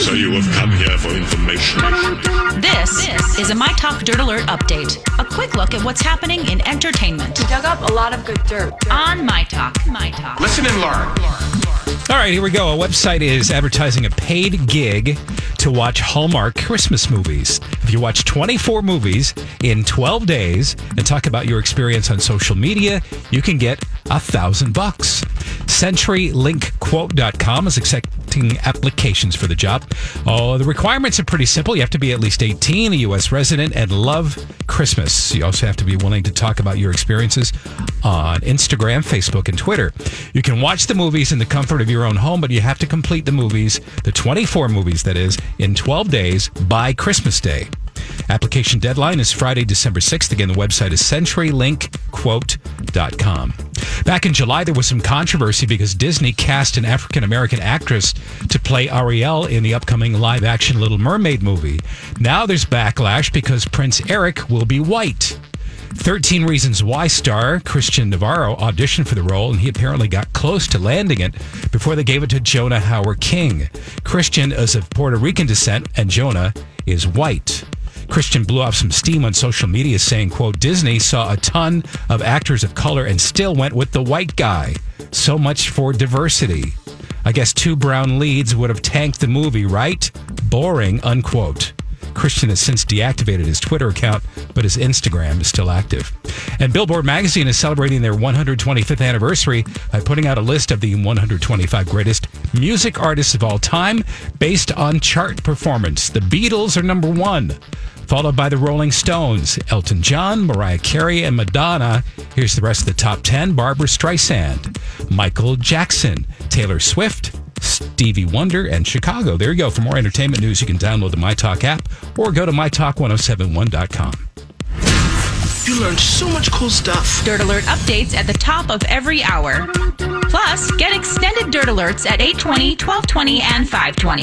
So you have come here for information. This, is a My Talk Dirt Alert update. A quick look at what's happening in entertainment We Dug up a lot of good dirt. on My Talk. My Talk. Listen and learn. All right, here we go. A website is advertising a paid gig to watch Hallmark Christmas movies. If you watch 24 movies in 12 days and talk about your experience on social media, you can get a thousand bucks. CenturyLinkQuote.com is accepting applications for the job. Oh, the requirements are pretty simple. You have to be at least 18, a U.S. resident, and love Christmas. You also have to be willing to talk about your experiences on Instagram, Facebook, and Twitter. You can watch the movies in the comfort of your own home, but you have to complete the movies, the 24 movies that is, in 12 days by Christmas Day. Application deadline is Friday, December 6th. Again, the website is CenturyLinkQuote.com. Back in July, there was some controversy because Disney cast an African American actress to play Ariel in the upcoming live action Little Mermaid movie. Now there's backlash because Prince Eric will be white. 13 Reasons Why star Christian Navarro auditioned for the role, and he apparently got close to landing it before they gave it to Jonah Hauer-King. Christian is of Puerto Rican descent, and Jonah is white. Christian blew off some steam on social media saying, quote, Disney saw a ton of actors of color and still went with the white guy. So much for diversity. I guess two brown leads would have tanked the movie, right? Boring, unquote. Christian has since deactivated his Twitter account, but his Instagram is still active. And Billboard magazine is celebrating their 125th anniversary by putting out a list of the 125 greatest music artists of all time based on chart performance. The Beatles are number one, followed by the Rolling Stones, Elton John, Mariah Carey, and Madonna. Here's the rest of the top 10 Barbra Streisand, Michael Jackson, Taylor Swift, Stevie Wonder, and Chicago. There you go. For more entertainment news, you can download the MyTalk app or go to mytalk1071.com. You learned so much cool stuff. Dirt Alert updates at the top of every hour. Plus, get extended Dirt Alerts at 820, 1220, and 520.